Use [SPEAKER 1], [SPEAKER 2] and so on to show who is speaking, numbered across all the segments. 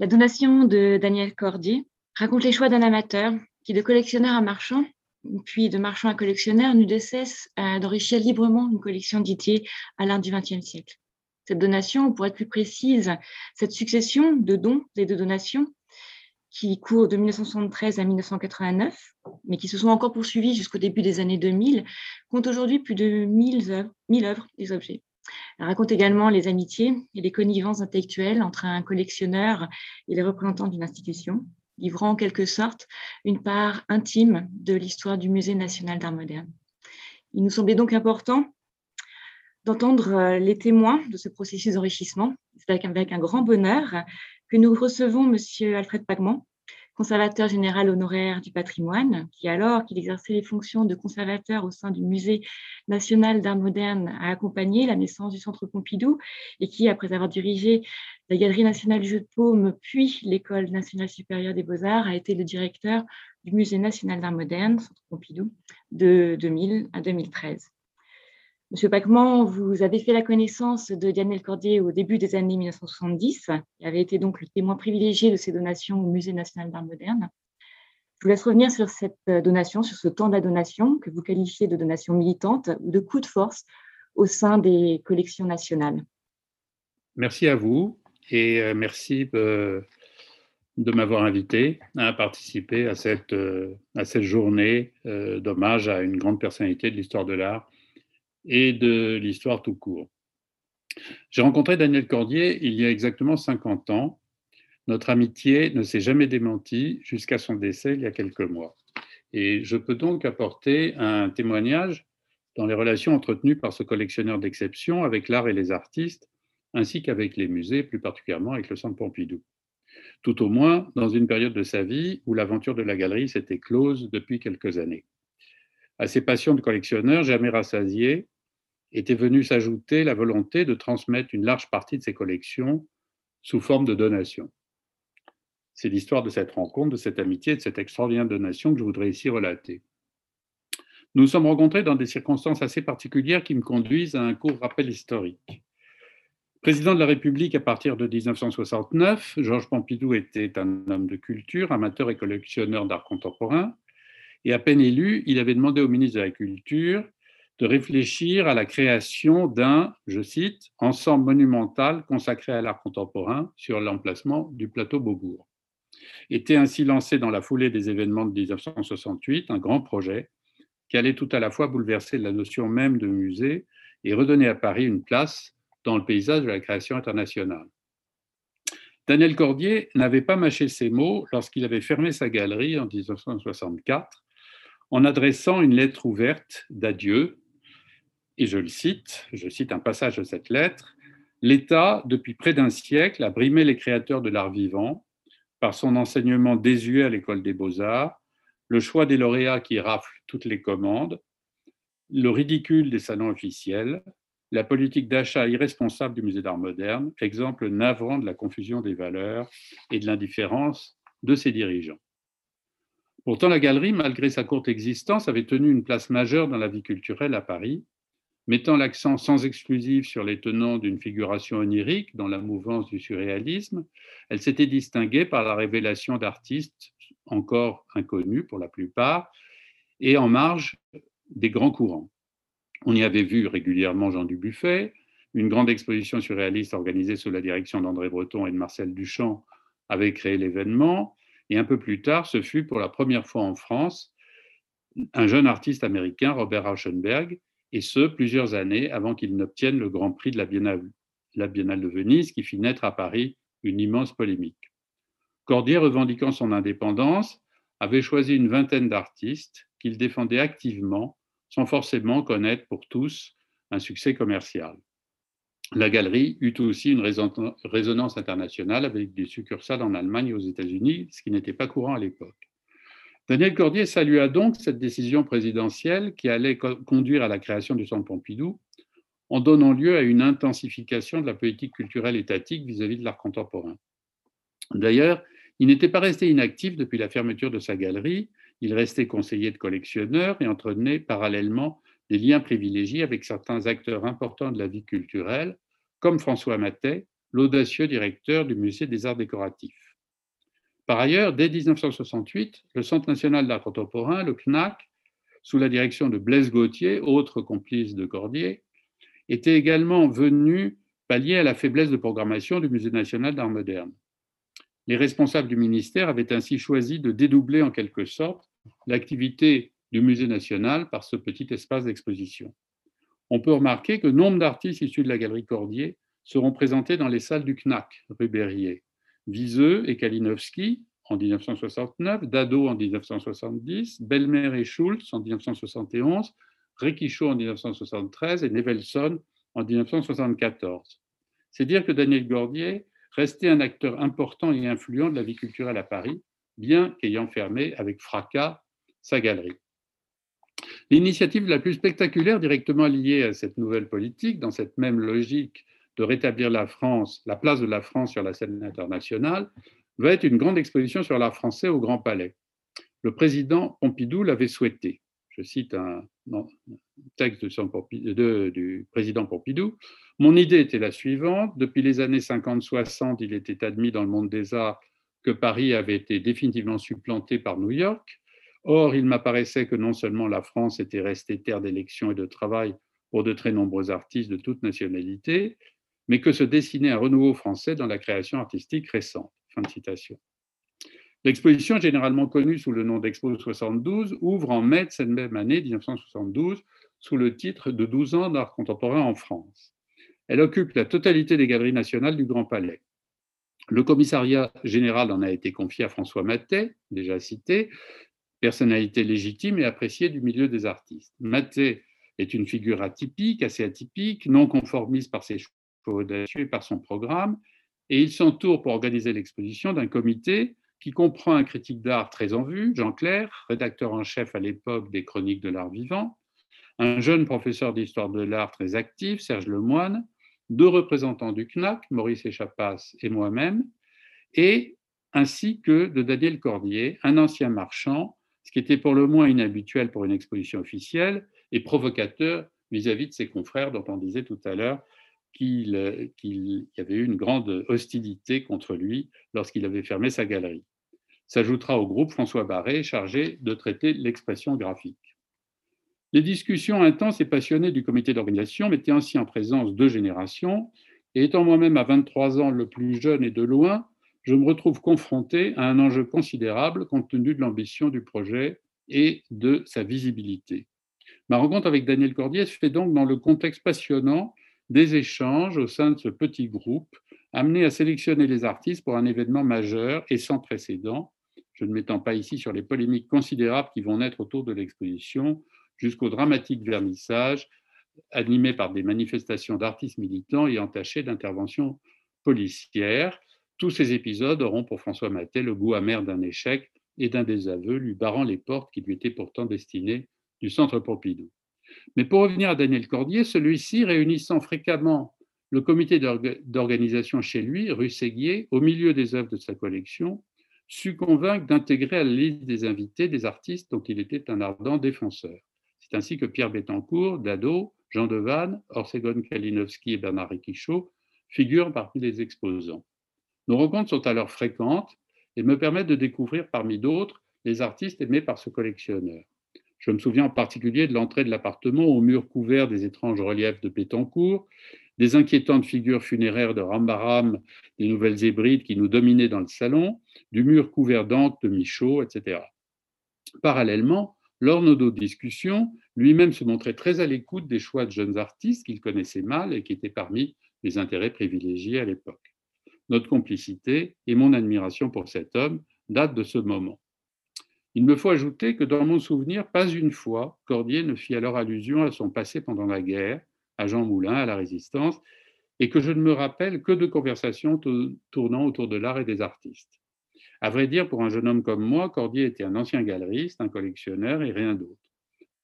[SPEAKER 1] La donation de Daniel Cordier raconte les choix d'un amateur qui, de collectionneur à marchand, puis de marchand à collectionneur, n'eut de cesse euh, d'enrichir librement une collection d'idées à l'art du XXe siècle. Cette donation, pour être plus précise, cette succession de dons et de donations qui court de 1973 à 1989, mais qui se sont encore poursuivis jusqu'au début des années 2000, compte aujourd'hui plus de 1000 œuvres, 1000 œuvres des objets. Elle raconte également les amitiés et les connivences intellectuelles entre un collectionneur et les représentants d'une institution, livrant en quelque sorte une part intime de l'histoire du Musée national d'art moderne. Il nous semblait donc important d'entendre euh, les témoins de ce processus d'enrichissement. C'est avec un grand bonheur que nous recevons M. Alfred Pagman, conservateur général honoraire du patrimoine, qui alors qu'il exerçait les fonctions de conservateur au sein du Musée national d'art moderne a accompagné la naissance du Centre Pompidou et qui, après avoir dirigé la Galerie nationale du jeu de paume puis l'École nationale supérieure des beaux-arts, a été le directeur du Musée national d'art moderne, Centre Pompidou, de 2000 à 2013. Monsieur Pacman, vous avez fait la connaissance de Daniel Cordier au début des années 1970. Il avait été donc le témoin privilégié de ses donations au Musée national d'art moderne. Je vous laisse revenir sur cette donation, sur ce temps de la donation que vous qualifiez de donation militante ou de coup de force au sein des collections nationales.
[SPEAKER 2] Merci à vous et euh, merci euh, de m'avoir invité à participer à cette, euh, à cette journée d'hommage à une grande personnalité de l'histoire de l'art et de l'histoire tout court. J'ai rencontré Daniel Cordier il y a exactement 50 ans. Notre amitié ne s'est jamais démentie jusqu'à son décès il y a quelques mois. Et je peux donc apporter un témoignage dans les relations entretenues par ce collectionneur d'exception avec l'art et les artistes, ainsi qu'avec les musées, plus particulièrement avec le Centre Pompidou. Tout au moins dans une période de sa vie où l'aventure de la galerie s'était close depuis quelques années. À ses passions de collectionneur jamais rassasiées, était venue s'ajouter la volonté de transmettre une large partie de ses collections sous forme de donation. C'est l'histoire de cette rencontre, de cette amitié, de cette extraordinaire donation que je voudrais ici relater. Nous nous sommes rencontrés dans des circonstances assez particulières qui me conduisent à un court rappel historique. Président de la République à partir de 1969, Georges Pompidou était un homme de culture, amateur et collectionneur d'art contemporain. Et à peine élu, il avait demandé au ministre de la Culture de réfléchir à la création d'un, je cite, ensemble monumental consacré à l'art contemporain sur l'emplacement du plateau Beaubourg. Était ainsi lancé dans la foulée des événements de 1968 un grand projet qui allait tout à la fois bouleverser la notion même de musée et redonner à Paris une place dans le paysage de la création internationale. Daniel Cordier n'avait pas mâché ses mots lorsqu'il avait fermé sa galerie en 1964 en adressant une lettre ouverte d'adieu et je le cite, je cite un passage de cette lettre, L'État, depuis près d'un siècle, a brimé les créateurs de l'art vivant par son enseignement désuet à l'école des beaux-arts, le choix des lauréats qui raflent toutes les commandes, le ridicule des salons officiels, la politique d'achat irresponsable du musée d'art moderne, exemple navrant de la confusion des valeurs et de l'indifférence de ses dirigeants. Pourtant, la galerie, malgré sa courte existence, avait tenu une place majeure dans la vie culturelle à Paris mettant l'accent sans exclusif sur les tenants d'une figuration onirique dans la mouvance du surréalisme, elle s'était distinguée par la révélation d'artistes encore inconnus pour la plupart et en marge des grands courants. On y avait vu régulièrement Jean Dubuffet, une grande exposition surréaliste organisée sous la direction d'André Breton et de Marcel Duchamp avait créé l'événement, et un peu plus tard, ce fut pour la première fois en France un jeune artiste américain, Robert Rauschenberg, et ce, plusieurs années avant qu'il n'obtienne le Grand Prix de la Biennale, de Venise, qui fit naître à Paris une immense polémique. Cordier, revendiquant son indépendance, avait choisi une vingtaine d'artistes qu'il défendait activement, sans forcément connaître pour tous un succès commercial. La galerie eut aussi une résonance internationale avec des succursales en Allemagne et aux États-Unis, ce qui n'était pas courant à l'époque. Daniel Cordier salua donc cette décision présidentielle qui allait conduire à la création du Centre Pompidou en donnant lieu à une intensification de la politique culturelle étatique vis-à-vis de l'art contemporain. D'ailleurs, il n'était pas resté inactif depuis la fermeture de sa galerie, il restait conseiller de collectionneur et entretenait parallèlement des liens privilégiés avec certains acteurs importants de la vie culturelle, comme François Matet, l'audacieux directeur du musée des arts décoratifs. Par ailleurs, dès 1968, le Centre national d'art contemporain, le CNAC, sous la direction de Blaise Gauthier, autre complice de Cordier, était également venu pallier à la faiblesse de programmation du Musée national d'art moderne. Les responsables du ministère avaient ainsi choisi de dédoubler en quelque sorte l'activité du Musée national par ce petit espace d'exposition. On peut remarquer que nombre d'artistes issus de la galerie Cordier seront présentés dans les salles du CNAC, rue Berrier. Viseux et Kalinowski en 1969, Dado en 1970, Belmer et Schultz en 1971, Requichaud en 1973 et Nevelson en 1974. C'est dire que Daniel Gordier restait un acteur important et influent de la vie culturelle à Paris, bien qu'ayant fermé avec fracas sa galerie. L'initiative la plus spectaculaire directement liée à cette nouvelle politique, dans cette même logique de rétablir la France, la place de la France sur la scène internationale, va être une grande exposition sur l'art français au Grand Palais. Le président Pompidou l'avait souhaité. Je cite un texte du président Pompidou. Mon idée était la suivante. Depuis les années 50-60, il était admis dans le monde des arts que Paris avait été définitivement supplanté par New York. Or, il m'apparaissait que non seulement la France était restée terre d'élection et de travail pour de très nombreux artistes de toute nationalité, mais que se dessinait un renouveau français dans la création artistique récente. Fin citation. L'exposition, généralement connue sous le nom d'Expo 72, ouvre en mai de cette même année, 1972, sous le titre de 12 ans d'art contemporain en France. Elle occupe la totalité des galeries nationales du Grand Palais. Le commissariat général en a été confié à François Matet, déjà cité, personnalité légitime et appréciée du milieu des artistes. Maté est une figure atypique, assez atypique, non conformiste par ses choix audacieux par son programme, et il s'entoure pour organiser l'exposition d'un comité qui comprend un critique d'art très en vue, Jean Clair, rédacteur en chef à l'époque des Chroniques de l'art vivant, un jeune professeur d'histoire de l'art très actif, Serge Lemoine, deux représentants du CNAC, Maurice Echapas et moi-même, et ainsi que de Daniel Cordier, un ancien marchand ce qui était pour le moins inhabituel pour une exposition officielle et provocateur vis-à-vis de ses confrères dont on disait tout à l'heure qu'il y avait eu une grande hostilité contre lui lorsqu'il avait fermé sa galerie. S'ajoutera au groupe François Barré, chargé de traiter l'expression graphique. Les discussions intenses et passionnées du comité d'organisation mettaient ainsi en présence deux générations, et étant moi-même à 23 ans le plus jeune et de loin, je me retrouve confronté à un enjeu considérable compte tenu de l'ambition du projet et de sa visibilité. Ma rencontre avec Daniel Cordier se fait donc dans le contexte passionnant des échanges au sein de ce petit groupe, amené à sélectionner les artistes pour un événement majeur et sans précédent. Je ne m'étends pas ici sur les polémiques considérables qui vont naître autour de l'exposition, jusqu'au dramatique vernissage animé par des manifestations d'artistes militants et entachés d'interventions policières, tous ces épisodes auront pour François Maté le goût amer d'un échec et d'un désaveu, lui barrant les portes qui lui étaient pourtant destinées du centre Pompidou. Mais pour revenir à Daniel Cordier, celui-ci, réunissant fréquemment le comité d'organisation chez lui, rue Séguier, au milieu des œuvres de sa collection, sut convaincre d'intégrer à la liste des invités des artistes dont il était un ardent défenseur. C'est ainsi que Pierre Bettencourt, Dado, Jean Devanne, Orsegon Kalinowski et Bernard Requichaud figurent parmi les exposants. Nos rencontres sont alors fréquentes et me permettent de découvrir parmi d'autres les artistes aimés par ce collectionneur. Je me souviens en particulier de l'entrée de l'appartement au mur couvert des étranges reliefs de Pétancourt, des inquiétantes figures funéraires de Rambaram, des nouvelles hébrides qui nous dominaient dans le salon, du mur couvert d'encre de Michaud, etc. Parallèlement, lors de nos discussions, lui-même se montrait très à l'écoute des choix de jeunes artistes qu'il connaissait mal et qui étaient parmi les intérêts privilégiés à l'époque. Notre complicité et mon admiration pour cet homme datent de ce moment. Il me faut ajouter que dans mon souvenir, pas une fois, Cordier ne fit alors allusion à son passé pendant la guerre, à Jean Moulin, à la résistance, et que je ne me rappelle que de conversations tournant autour de l'art et des artistes. À vrai dire, pour un jeune homme comme moi, Cordier était un ancien galeriste, un collectionneur et rien d'autre.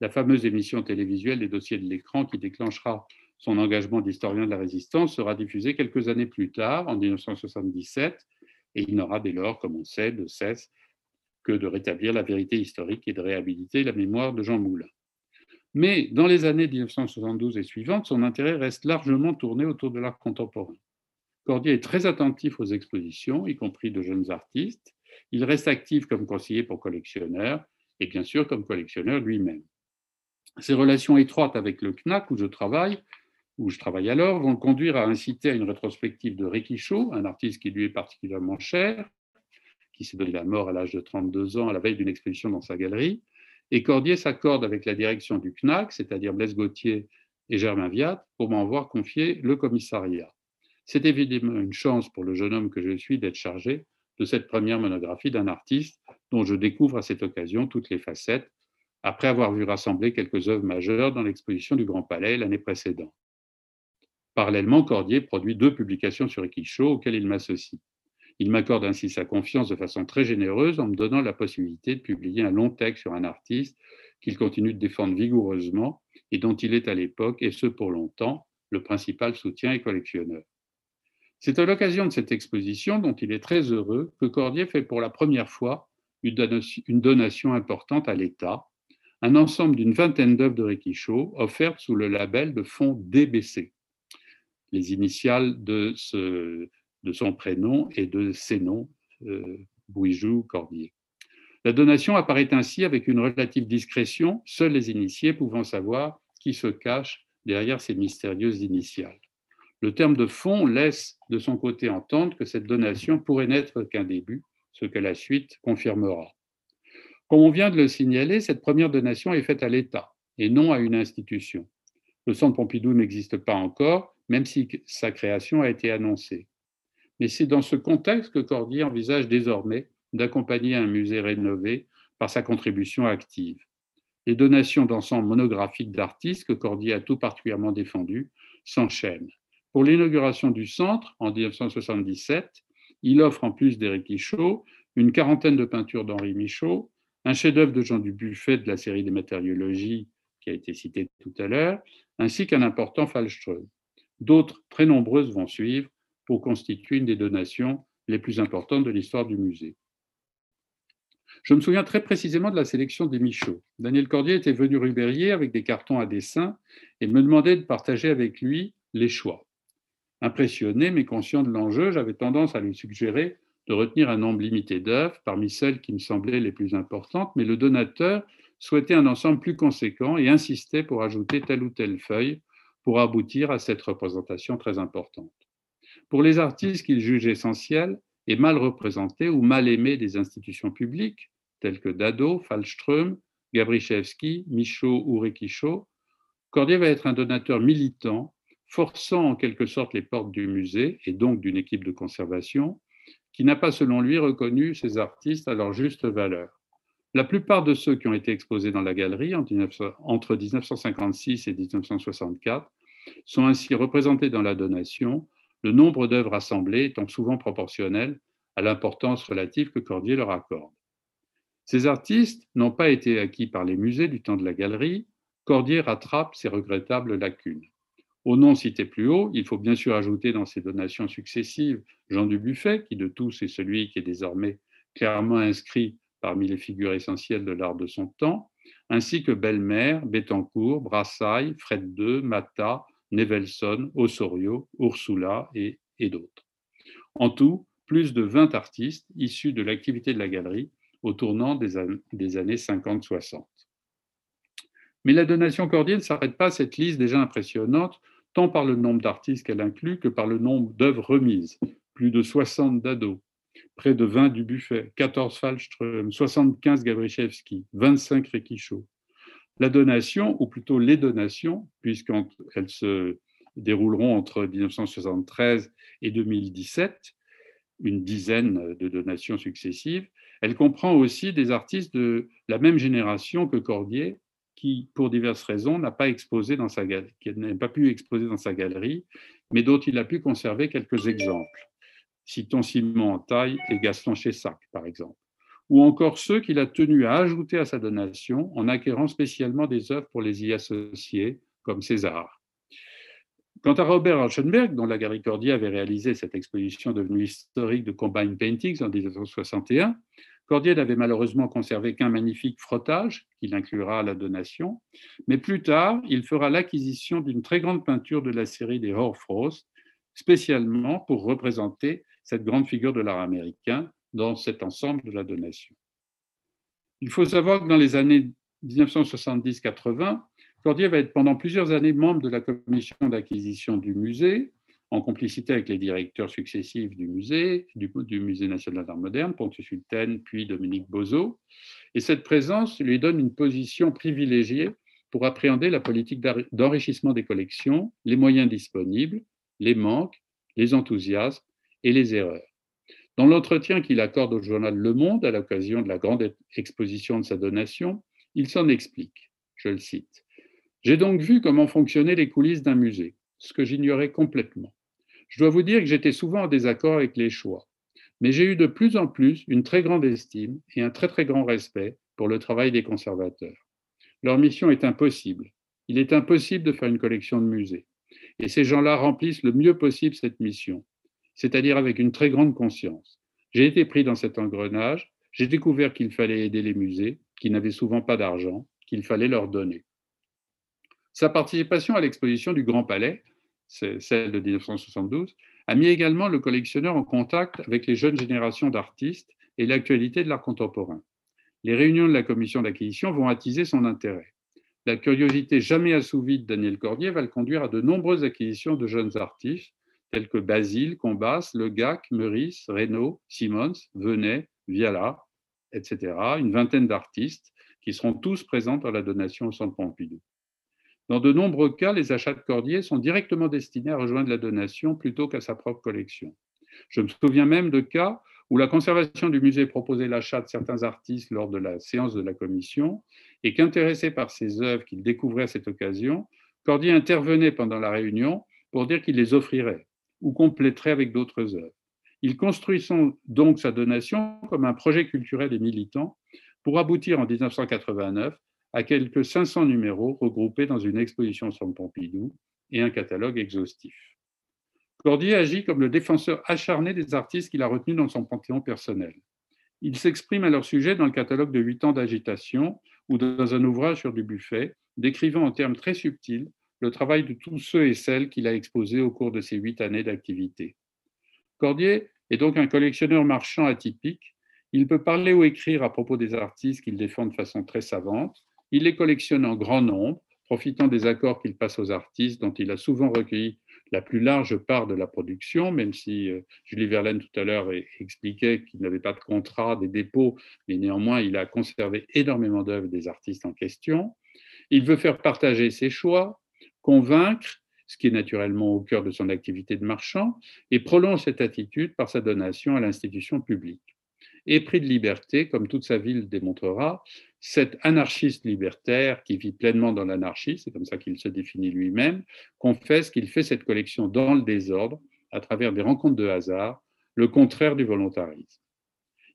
[SPEAKER 2] La fameuse émission télévisuelle des dossiers de l'écran qui déclenchera son engagement d'historien de la résistance sera diffusé quelques années plus tard, en 1977, et il n'aura dès lors, comme on sait, de cesse que de rétablir la vérité historique et de réhabiliter la mémoire de Jean Moulin. Mais dans les années 1972 et suivantes, son intérêt reste largement tourné autour de l'art contemporain. Cordier est très attentif aux expositions, y compris de jeunes artistes. Il reste actif comme conseiller pour collectionneurs et bien sûr comme collectionneur lui-même. Ses relations étroites avec le CNAC où je travaille, où je travaille alors, vont le conduire à inciter à une rétrospective de Riquichot, un artiste qui lui est particulièrement cher, qui s'est donné la mort à l'âge de 32 ans à la veille d'une exposition dans sa galerie. Et Cordier s'accorde avec la direction du CNAC, c'est-à-dire Blaise Gauthier et Germain Viat, pour m'en voir confier le commissariat. C'est évidemment une chance pour le jeune homme que je suis d'être chargé de cette première monographie d'un artiste dont je découvre à cette occasion toutes les facettes, après avoir vu rassembler quelques œuvres majeures dans l'exposition du Grand Palais l'année précédente. Parallèlement, Cordier produit deux publications sur Equichaud auxquelles il m'associe. Il m'accorde ainsi sa confiance de façon très généreuse en me donnant la possibilité de publier un long texte sur un artiste qu'il continue de défendre vigoureusement et dont il est à l'époque, et ce pour longtemps, le principal soutien et collectionneur. C'est à l'occasion de cette exposition, dont il est très heureux, que Cordier fait pour la première fois une donation importante à l'État, un ensemble d'une vingtaine d'œuvres de Riquichot offertes sous le label de fonds DBC, les initiales de ce, de son prénom et de ses noms, euh, Bouijou, Cordier. La donation apparaît ainsi avec une relative discrétion, seuls les initiés pouvant savoir qui se cache derrière ces mystérieuses initiales. Le terme de fond laisse de son côté entendre que cette donation pourrait n'être qu'un début, ce que la suite confirmera. Comme on vient de le signaler, cette première donation est faite à l'État et non à une institution. Le Centre Pompidou n'existe pas encore, même si sa création a été annoncée. Mais c'est dans ce contexte que Cordier envisage désormais d'accompagner un musée rénové par sa contribution active. Les donations d'ensembles monographiques d'artistes que Cordier a tout particulièrement défendues s'enchaînent. Pour l'inauguration du centre en 1977, il offre en plus d'Éric Michaud une quarantaine de peintures d'Henri Michaud, un chef-d'œuvre de Jean Dubuffet de la série des matériologies qui a été cité tout à l'heure, ainsi qu'un important Fallström. D'autres très nombreuses vont suivre, pour constituer une des donations les plus importantes de l'histoire du musée. Je me souviens très précisément de la sélection des Michauds. Daniel Cordier était venu rue Berrier avec des cartons à dessin et me demandait de partager avec lui les choix. Impressionné, mais conscient de l'enjeu, j'avais tendance à lui suggérer de retenir un nombre limité d'œuvres parmi celles qui me semblaient les plus importantes, mais le donateur souhaitait un ensemble plus conséquent et insistait pour ajouter telle ou telle feuille pour aboutir à cette représentation très importante. Pour les artistes qu'il juge essentiels et mal représentés ou mal aimés des institutions publiques, tels que Dado, Fallström, Gabrichevski, Michaud ou Rekichaud, Cordier va être un donateur militant, forçant en quelque sorte les portes du musée et donc d'une équipe de conservation, qui n'a pas, selon lui, reconnu ces artistes à leur juste valeur. La plupart de ceux qui ont été exposés dans la galerie entre 1956 et 1964 sont ainsi représentés dans la donation le nombre d'œuvres assemblées étant souvent proportionnel à l'importance relative que Cordier leur accorde. Ces artistes n'ont pas été acquis par les musées du temps de la galerie, Cordier rattrape ces regrettables lacunes. Au nom cité plus haut, il faut bien sûr ajouter dans ses donations successives Jean Dubuffet, qui de tous est celui qui est désormais clairement inscrit parmi les figures essentielles de l'art de son temps, ainsi que Belmer, Bettencourt, Brassailles, Fred II, Mata, Nevelson, Osorio, Ursula et, d'autres. En tout, plus de 20 artistes issus de l'activité de la galerie au tournant des, années 50-60. Mais la donation Cordier ne s'arrête pas à cette liste déjà impressionnante, tant par le nombre d'artistes qu'elle inclut que par le nombre d'œuvres remises. Plus de 60 Dado, près de 20 du Buffet, 14 Fallström, 75 Gabrichevski, 25 Rekicho, la donation, ou plutôt les donations, puisqu'elles se dérouleront entre 1973 et 2017, une dizaine de donations successives, elle comprend aussi des artistes de la même génération que Cordier, qui, pour diverses raisons, n'a pas pu exposer dans sa galerie, mais dont il a pu conserver quelques exemples. Citons Simon Taille et Gaston Chessac, par exemple ou encore ceux qu'il a tenu à ajouter à sa donation en acquérant spécialement des œuvres pour les y associer, comme César. Quant à Robert Rauschenberg, dont la Galerie Cordier avait réalisé cette exposition devenue historique de Combine Paintings en 1961, Cordier n'avait malheureusement conservé qu'un magnifique frottage qu'il inclura à la donation, mais plus tard, il fera l'acquisition d'une très grande peinture de la série des Horfrost, spécialement pour représenter cette grande figure de l'art américain dans cet ensemble de la donation. Il faut savoir que dans les années 1970-80, Cordier va être pendant plusieurs années membre de la commission d'acquisition du musée, en complicité avec les directeurs successifs du musée, du, Musée national d'art moderne, Pontus Hulten, puis Dominique Bozo. Et cette présence lui donne une position privilégiée pour appréhender la politique d'enrichissement des collections, les moyens disponibles, les manques, les enthousiasmes et les erreurs. Dans l'entretien qu'il accorde au journal Le Monde à l'occasion de la grande exposition de sa donation, il s'en explique. Je le cite. J'ai donc vu comment fonctionnaient les coulisses d'un musée, ce que j'ignorais complètement. Je dois vous dire que j'étais souvent en désaccord avec les choix, mais j'ai eu de plus en plus une très grande estime et un très très grand respect pour le travail des conservateurs. Leur mission est impossible. Il est impossible de faire une collection de musées. Et ces gens-là remplissent le mieux possible cette mission, c'est-à-dire avec une très grande conscience. J'ai été pris dans cet engrenage, j'ai découvert qu'il fallait aider les musées, qui n'avaient souvent pas d'argent, qu'il fallait leur donner. Sa participation à l'exposition du Grand Palais, celle de 1972, a mis également le collectionneur en contact avec les jeunes générations d'artistes et l'actualité de l'art contemporain. Les réunions de la commission d'acquisition vont attiser son intérêt. La curiosité jamais assouvie de Daniel Cordier va le conduire à de nombreuses acquisitions de jeunes artistes tels que Basile, Combas, Le Gac, Meurice, Reynaud, Simons, Venet, Viala, etc. Une vingtaine d'artistes qui seront tous présents dans la donation au Centre Pompidou. Dans de nombreux cas, les achats de Cordier sont directement destinés à rejoindre la donation plutôt qu'à sa propre collection. Je me souviens même de cas où la conservation du musée proposait l'achat de certains artistes lors de la séance de la commission et qu'intéressé par ces œuvres qu'il découvrait à cette occasion, Cordier intervenait pendant la réunion pour dire qu'il les offrirait ou compléterait avec d'autres œuvres. Il construit donc sa donation comme un projet culturel et militant pour aboutir en 1989 à quelques 500 numéros regroupés dans une exposition sur Pompidou et un catalogue exhaustif. Cordier agit comme le défenseur acharné des artistes qu'il a retenus dans son panthéon personnel. Il s'exprime à leur sujet dans le catalogue de 8 ans d'agitation ou dans un ouvrage sur du buffet, décrivant en termes très subtils le travail de tous ceux et celles qu'il a exposés au cours de ces huit années d'activité. Cordier est donc un collectionneur marchand atypique. Il peut parler ou écrire à propos des artistes qu'il défend de façon très savante. Il les collectionne en grand nombre, profitant des accords qu'il passe aux artistes dont il a souvent recueilli la plus large part de la production, même si euh, Julie Verlaine tout à l'heure expliquait qu'il n'avait pas de contrat, des dépôts, mais néanmoins il a conservé énormément d'œuvres des artistes en question. Il veut faire partager ses choix, convaincre, ce qui est naturellement au cœur de son activité de marchand, et prolonge cette attitude par sa donation à l'institution publique. Épris de liberté, comme toute sa ville démontrera, cet anarchiste libertaire qui vit pleinement dans l'anarchie, c'est comme ça qu'il se définit lui-même, confesse qu'il fait cette collection dans le désordre, à travers des rencontres de hasard, le contraire du volontarisme.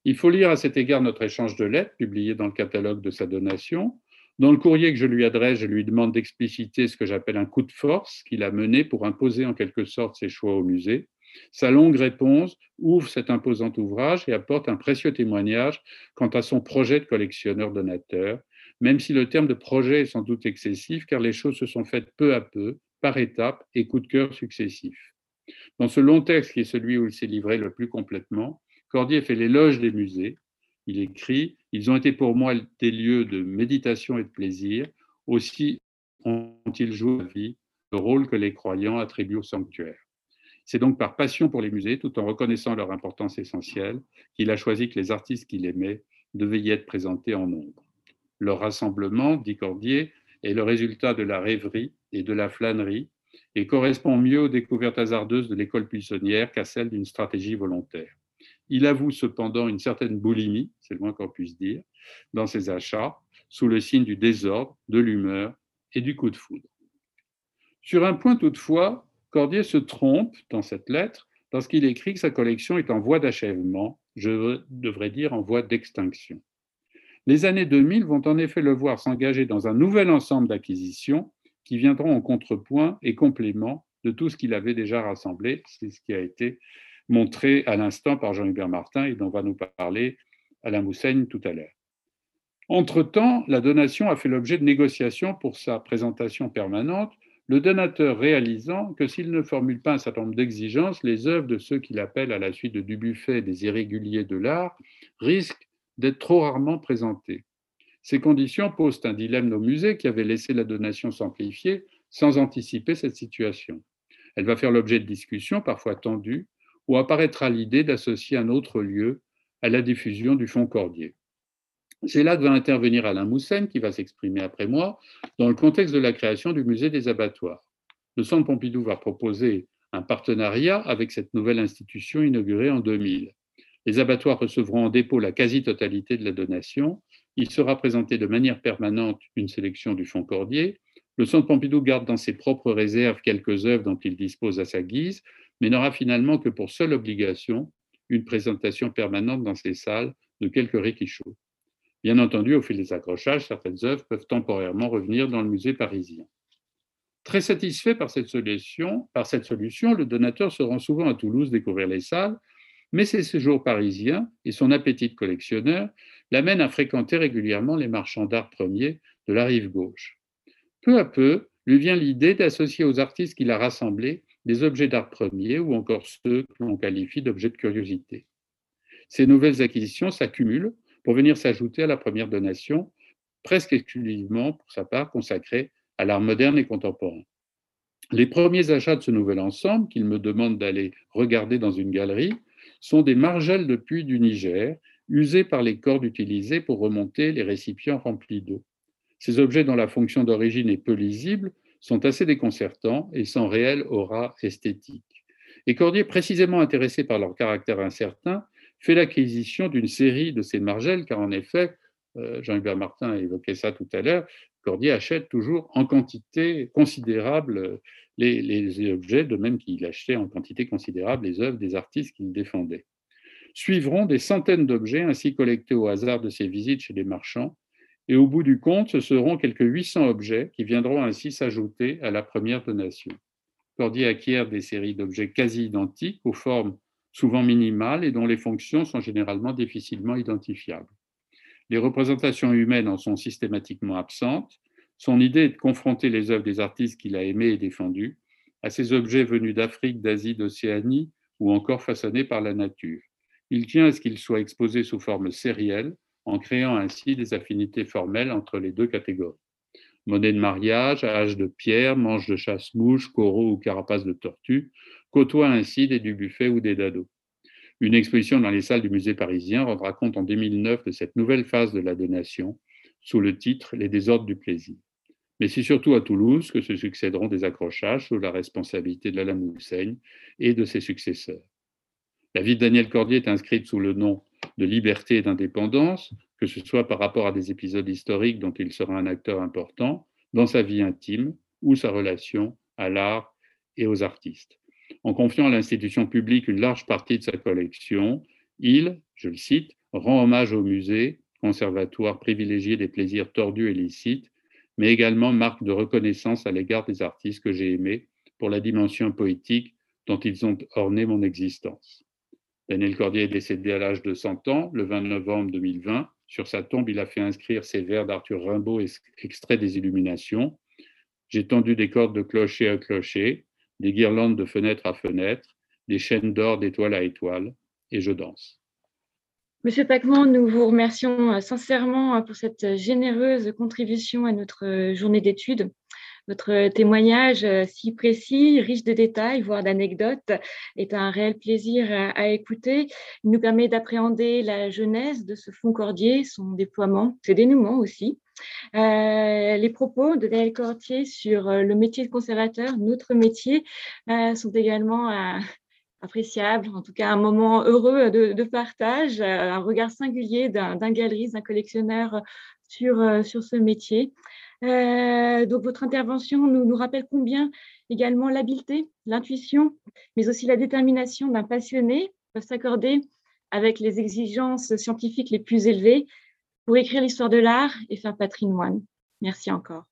[SPEAKER 2] Il faut lire à cet égard notre échange de lettres publié dans le catalogue de sa donation, dans le courrier que je lui adresse, je lui demande d'expliciter ce que j'appelle un coup de force qu'il a mené pour imposer en quelque sorte ses choix au musée. Sa longue réponse ouvre cet imposant ouvrage et apporte un précieux témoignage quant à son projet de collectionneur-donateur, même si le terme de projet est sans doute excessif, car les choses se sont faites peu à peu, par étapes et coups de cœur successifs. Dans ce long texte qui est celui où il s'est livré le plus complètement, Cordier fait l'éloge des musées, il écrit Ils ont été pour moi des lieux de méditation et de plaisir, aussi ont-ils joué la vie, le rôle que les croyants attribuent au sanctuaire. C'est donc par passion pour les musées, tout en reconnaissant leur importance essentielle, qu'il a choisi que les artistes qu'il aimait devaient y être présentés en nombre. Leur rassemblement, dit Cordier, est le résultat de la rêverie et de la flânerie et correspond mieux aux découvertes hasardeuses de l'école buissonnière qu'à celles d'une stratégie volontaire. Il avoue cependant une certaine boulimie, c'est le moins qu'on puisse dire, dans ses achats, sous le signe du désordre, de l'humeur et du coup de foudre. Sur un point toutefois, Cordier se trompe dans cette lettre lorsqu'il écrit que sa collection est en voie d'achèvement, je devrais dire en voie d'extinction. Les années 2000 vont en effet le voir s'engager dans un nouvel ensemble d'acquisitions qui viendront en contrepoint et complément de tout ce qu'il avait déjà rassemblé. C'est ce qui a été montré à l'instant par Jean-Hubert Martin et dont va nous parler Alain Mousseigne tout à l'heure. Entre-temps, la donation a fait l'objet de négociations pour sa présentation permanente, le donateur réalisant que s'il ne formule pas un certain nombre d'exigences, les œuvres de ceux qu'il appelle à la suite de Dubuffet des irréguliers de l'art risquent d'être trop rarement présentées. Ces conditions posent un dilemme aux musées qui avaient laissé la donation s'amplifier sans anticiper cette situation. Elle va faire l'objet de discussions parfois tendues où apparaîtra l'idée d'associer un autre lieu à la diffusion du fonds Cordier. C'est là que va intervenir Alain Moussen, qui va s'exprimer après moi, dans le contexte de la création du musée des abattoirs. Le Centre Pompidou va proposer un partenariat avec cette nouvelle institution inaugurée en 2000. Les abattoirs recevront en dépôt la quasi-totalité de la donation. Il sera présenté de manière permanente une sélection du fonds Cordier. Le Centre Pompidou garde dans ses propres réserves quelques œuvres dont il dispose à sa guise, mais n'aura finalement que pour seule obligation une présentation permanente dans ses salles de quelques riquichots. Bien entendu, au fil des accrochages, certaines œuvres peuvent temporairement revenir dans le musée parisien. Très satisfait par cette solution, par cette solution le donateur se rend souvent à Toulouse découvrir les salles, mais ses séjours parisiens et son appétit de collectionneur l'amènent à fréquenter régulièrement les marchands d'art premiers de la rive gauche. Peu à peu, lui vient l'idée d'associer aux artistes qu'il a rassemblés des objets d'art premier ou encore ceux que l'on qualifie d'objets de curiosité. Ces nouvelles acquisitions s'accumulent pour venir s'ajouter à la première donation, presque exclusivement pour sa part consacrée à l'art moderne et contemporain. Les premiers achats de ce nouvel ensemble, qu'il me demande d'aller regarder dans une galerie, sont des margelles de puits du Niger, usées par les cordes utilisées pour remonter les récipients remplis d'eau. Ces objets dont la fonction d'origine est peu lisible sont assez déconcertants et sans réelle aura esthétique. Et Cordier, précisément intéressé par leur caractère incertain, fait l'acquisition d'une série de ces margelles, car en effet, euh, Jean-Hubert Martin a évoqué ça tout à l'heure, Cordier achète toujours en quantité considérable les, objets, de même qu'il achetait en quantité considérable les œuvres des artistes qu'il défendait. Suivront des centaines d'objets ainsi collectés au hasard de ses visites chez les marchands, et au bout du compte, ce seront quelques 800 objets qui viendront ainsi s'ajouter à la première donation. Cordier acquiert des séries d'objets quasi identiques, aux formes souvent minimales et dont les fonctions sont généralement difficilement identifiables. Les représentations humaines en sont systématiquement absentes. Son idée est de confronter les œuvres des artistes qu'il a aimés et défendus à ces objets venus d'Afrique, d'Asie, d'Océanie ou encore façonnés par la nature. Il tient à ce qu'ils soient exposés sous forme sérielle, en créant ainsi des affinités formelles entre les deux catégories. Monnaie de mariage, âge de pierre, manche de chasse-mouche, coraux ou carapace de tortue côtoient ainsi des Dubuffet ou des Dado. Une exposition dans les salles du musée parisien rendra compte en 2009 de cette nouvelle phase de la donation sous le titre Les désordres du plaisir. Mais c'est surtout à Toulouse que se succéderont des accrochages sous la responsabilité de Alain Mousseigne et de ses successeurs. La vie de Daniel Cordier est inscrite sous le nom de liberté et d'indépendance, que ce soit par rapport à des épisodes historiques dont il sera un acteur important, dans sa vie intime ou sa relation à l'art et aux artistes. En confiant à l'institution publique une large partie de sa collection, il, je le cite, rend hommage au musée, conservatoire privilégié des plaisirs tordus et licites, mais également marque de reconnaissance à l'égard des artistes que j'ai aimés pour la dimension poétique dont ils ont orné mon existence. Daniel Cordier est décédé à l'âge de 100 ans, le 20 novembre 2020. Sur sa tombe, il a fait inscrire ces vers d'Arthur Rimbaud, extraits des Illuminations. J'ai tendu des cordes de clocher à clocher, des guirlandes de fenêtre à fenêtre, des chaînes d'or d'étoile à étoile, et je danse.
[SPEAKER 1] Monsieur Pacman, nous vous remercions euh, sincèrement euh, pour cette généreuse contribution à notre euh, journée d'études. Votre témoignage euh, si précis, riche de détails, voire d'anecdotes, est un réel plaisir à, écouter. Il nous permet d'appréhender la jeunesse de ce fonds Cordier, son déploiement, ses dénouements aussi. Euh, les propos de Daniel Cordier sur euh, le métier de conservateur, notre métier, sont également appréciables, en tout cas un moment heureux de, partage, un regard singulier d'un galeriste, d'un collectionneur sur, sur ce métier. Euh, donc, votre intervention nous, nous rappelle combien également l'habileté, l'intuition, mais aussi la détermination d'un passionné peuvent s'accorder avec les exigences scientifiques les plus élevées pour écrire l'histoire de l'art et faire patrimoine. Merci encore.